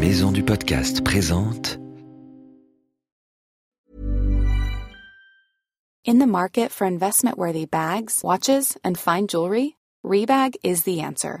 Maison du Podcast présente In the market for investment-worthy bags, watches, and fine jewelry, Rebag is the answer.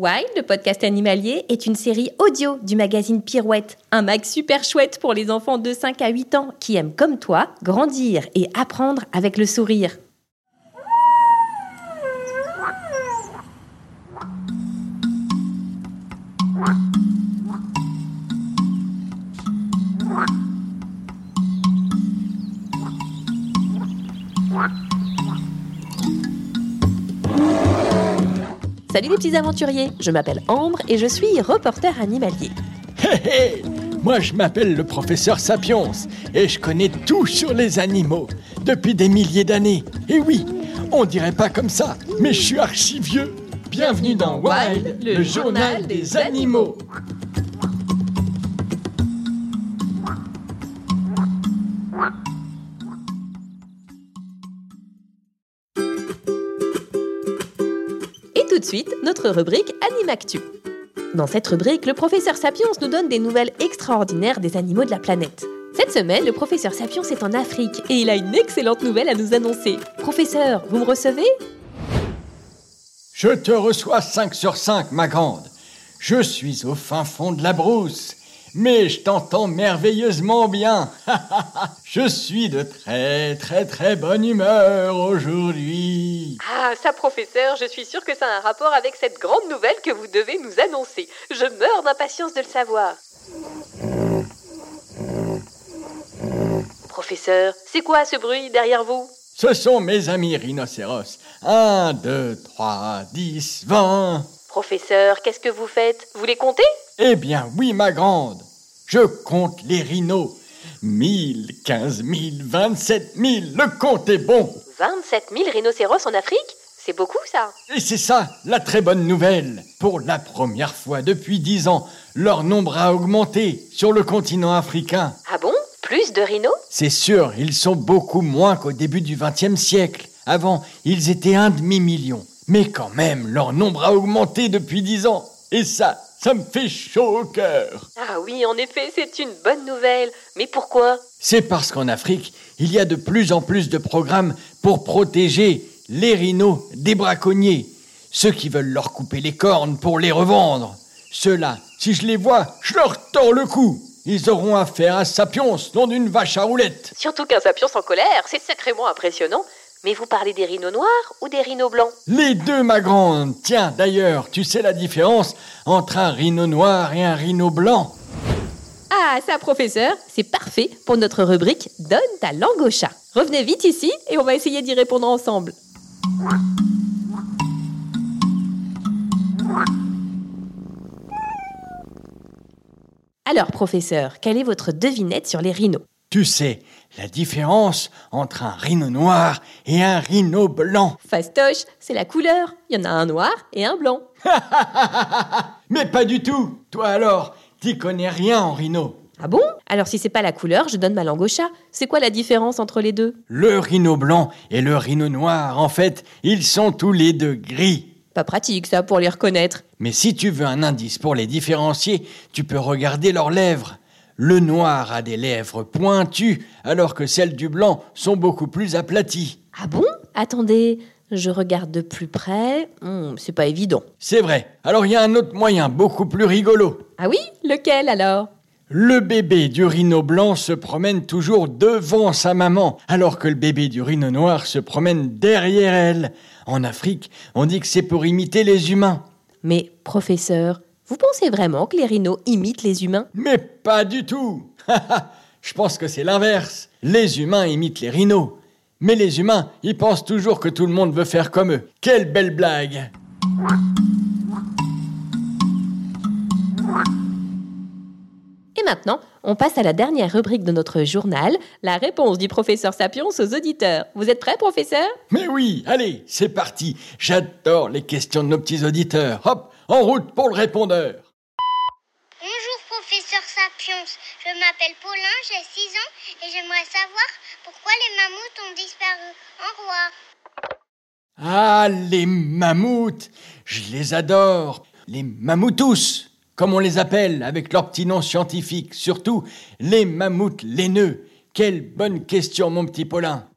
Wild, le podcast animalier, est une série audio du magazine Pirouette, un mag super chouette pour les enfants de 5 à 8 ans qui aiment comme toi grandir et apprendre avec le sourire. Salut les petits aventuriers, je m'appelle Ambre et je suis reporter animalier. Hé hé Moi je m'appelle le professeur Sapiens et je connais tout sur les animaux depuis des milliers d'années. Et oui, on dirait pas comme ça, mais je suis archi vieux. Bienvenue dans Wild, le journal des animaux. Suite, notre rubrique Animactu. Dans cette rubrique, le professeur Sapiens nous donne des nouvelles extraordinaires des animaux de la planète. Cette semaine, le professeur Sapiens est en Afrique et il a une excellente nouvelle à nous annoncer. Professeur, vous me recevez? Je te reçois 5 sur 5, ma grande. Je suis au fin fond de la brousse, mais je t'entends merveilleusement bien. je suis de très très très bonne humeur aujourd'hui. Ah, ça, professeur, je suis sûre que ça a un rapport avec cette grande nouvelle que vous devez nous annoncer. Je meurs d'impatience de le savoir. Professeur, c'est quoi ce bruit derrière vous? Ce sont mes amis rhinocéros. 1, 2, 3, 10, 20. Professeur, qu'est-ce que vous faites? Vous les comptez? Eh bien oui, ma grande. Je compte les rhinos. 1000, 15 000, 27 000. Le compte est bon. 27 000 rhinocéros en Afrique? C'est beaucoup ça Et c'est ça, la très bonne nouvelle. Pour la première fois depuis 10 ans, leur nombre a augmenté sur le continent africain. Ah bon? Plus de rhinos? C'est sûr, ils sont beaucoup moins qu'au début du XXe siècle. Avant, ils étaient un demi-million. Mais quand même, leur nombre a augmenté depuis 10 ans. Et ça, ça me fait chaud au cœur. Ah oui, en effet, c'est une bonne nouvelle. Mais pourquoi? C'est parce qu'en Afrique, il y a de plus en plus de programmes pour protéger les rhinos des braconniers, ceux qui veulent leur couper les cornes pour les revendre. Ceux-là, si je les vois, je leur tords le cou. Ils auront affaire à Sapiens, nom d'une vache à roulettes. Surtout qu'un sapiens en colère, c'est sacrément impressionnant. Mais vous parlez des rhinos noirs ou des rhinos blancs Les deux, ma grande. Tiens, d'ailleurs, tu sais la différence entre un rhino noir et un rhino blanc Ah, ça, professeur, c'est parfait pour notre rubrique Donne ta langue au chat. Revenez vite ici et on va essayer d'y répondre ensemble. Alors, professeur, quelle est votre devinette sur les rhinos? Tu sais, la différence entre un rhino noir et un rhino blanc. Fastoche, c'est la couleur. Il y en a un noir et un blanc. Mais pas du tout. Toi alors, t'y connais rien en rhino. Ah bon? Alors si c'est pas la couleur, je donne ma langue au chat. C'est quoi la différence entre les deux? Le rhino blanc et le rhino noir, en fait, ils sont tous les deux gris. Pas pratique ça pour les reconnaître. Mais si tu veux un indice pour les différencier, tu peux regarder leurs lèvres. Le noir a des lèvres pointues, alors que celles du blanc sont beaucoup plus aplaties. Ah bon? Attendez, je regarde de plus près. Hmm, c'est pas évident. C'est vrai. Alors il y a un autre moyen, beaucoup plus rigolo. Ah oui? Lequel alors? Le bébé du rhino blanc se promène toujours devant sa maman, alors que le bébé du rhino noir se promène derrière elle. En Afrique, on dit que c'est pour imiter les humains. Mais professeur, vous pensez vraiment que les rhinos imitent les humains? Mais pas du tout Je pense que c'est l'inverse. Les humains imitent les rhinos. Mais les humains, ils pensent toujours que tout le monde veut faire comme eux. Quelle belle blague maintenant, on passe à la dernière rubrique de notre journal, la réponse du professeur Sapiens aux auditeurs. Vous êtes prêts, professeur? Mais oui, allez, c'est parti. J'adore les questions de nos petits auditeurs. Hop, en route pour le répondeur. Bonjour professeur Sapiens, je m'appelle Paulin, j'ai 6 ans et j'aimerais savoir pourquoi les mammouths ont disparu en roi. Ah, les mammouths Je les adore Les mammouthous, comme on les appelle avec leur petit nom scientifique, surtout les mammouths laineux. Quelle bonne question, mon petit Paulin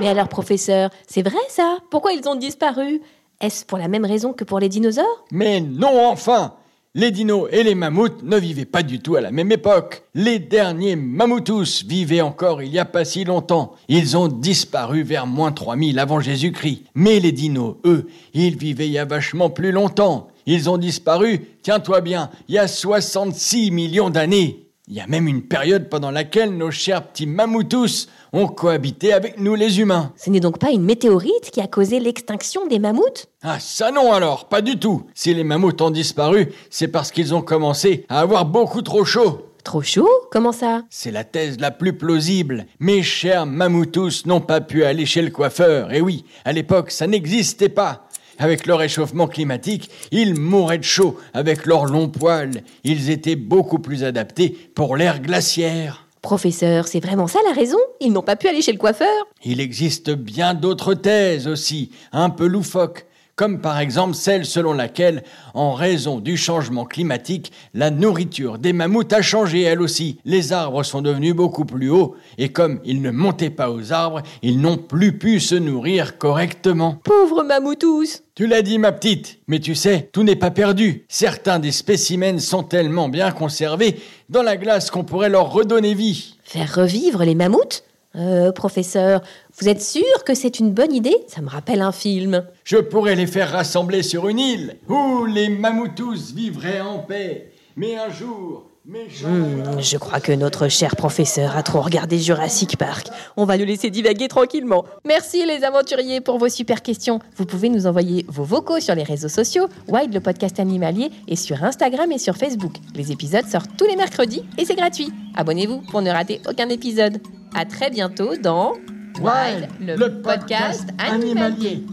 Mais alors, professeur, c'est vrai ça? Pourquoi ils ont disparu? Est-ce pour la même raison que pour les dinosaures? Mais non, enfin Les dinos et les mammouths ne vivaient pas du tout à la même époque. Les derniers mammouthous vivaient encore il n'y a pas si longtemps. Ils ont disparu vers moins 3000 avant Jésus-Christ. Mais les dinos, eux, ils vivaient il y a vachement plus longtemps. Ils ont disparu, tiens-toi bien, il y a 66 millions d'années. Il y a même une période pendant laquelle nos chers petits mammouthous ont cohabité avec nous les humains. Ce n'est donc pas une météorite qui a causé l'extinction des mammouths? Ah ça non alors, pas du tout. Si les mammouths ont disparu, c'est parce qu'ils ont commencé à avoir beaucoup trop chaud. Trop chaud? Comment ça? C'est la thèse la plus plausible. Mes chers mammouthous n'ont pas pu aller chez le coiffeur. Et oui, à l'époque, ça n'existait pas. Avec le réchauffement climatique, ils mouraient de chaud avec leurs longs poils. Ils étaient beaucoup plus adaptés pour l'ère glaciaire. Professeur, c'est vraiment ça la raison? Ils n'ont pas pu aller chez le coiffeur? Il existe bien d'autres thèses aussi, un peu loufoques, comme par exemple celle selon laquelle, en raison du changement climatique, la nourriture des mammouths a changé elle aussi. Les arbres sont devenus beaucoup plus hauts, et comme ils ne montaient pas aux arbres, ils n'ont plus pu se nourrir correctement. Pauvres mammouthous Tu l'as dit, ma petite, mais tu sais, tout n'est pas perdu. Certains des spécimens sont tellement bien conservés dans la glace qu'on pourrait leur redonner vie. Faire revivre les mammouths? Euh, professeur, vous êtes sûr que c'est une bonne idée? Ça me rappelle un film. Je pourrais les faire rassembler sur une île où les mammouthous vivraient en paix. Mais un jour. Hmm, je crois que notre cher professeur a trop regardé Jurassic Park. On va le laisser divaguer tranquillement. Merci les aventuriers pour vos super questions. Vous pouvez nous envoyer vos vocaux sur les réseaux sociaux, Wild le podcast animalier, et sur Instagram et sur Facebook. Les épisodes sortent tous les mercredis et c'est gratuit. Abonnez-vous pour ne rater aucun épisode. À très bientôt dans Wild, le, podcast animalier.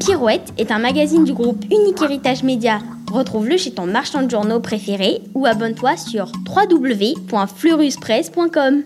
Pirouette est un magazine du groupe Unique Héritage Média. Retrouve-le chez ton marchand de journaux préféré ou abonne-toi sur www.fleuruspresse.com.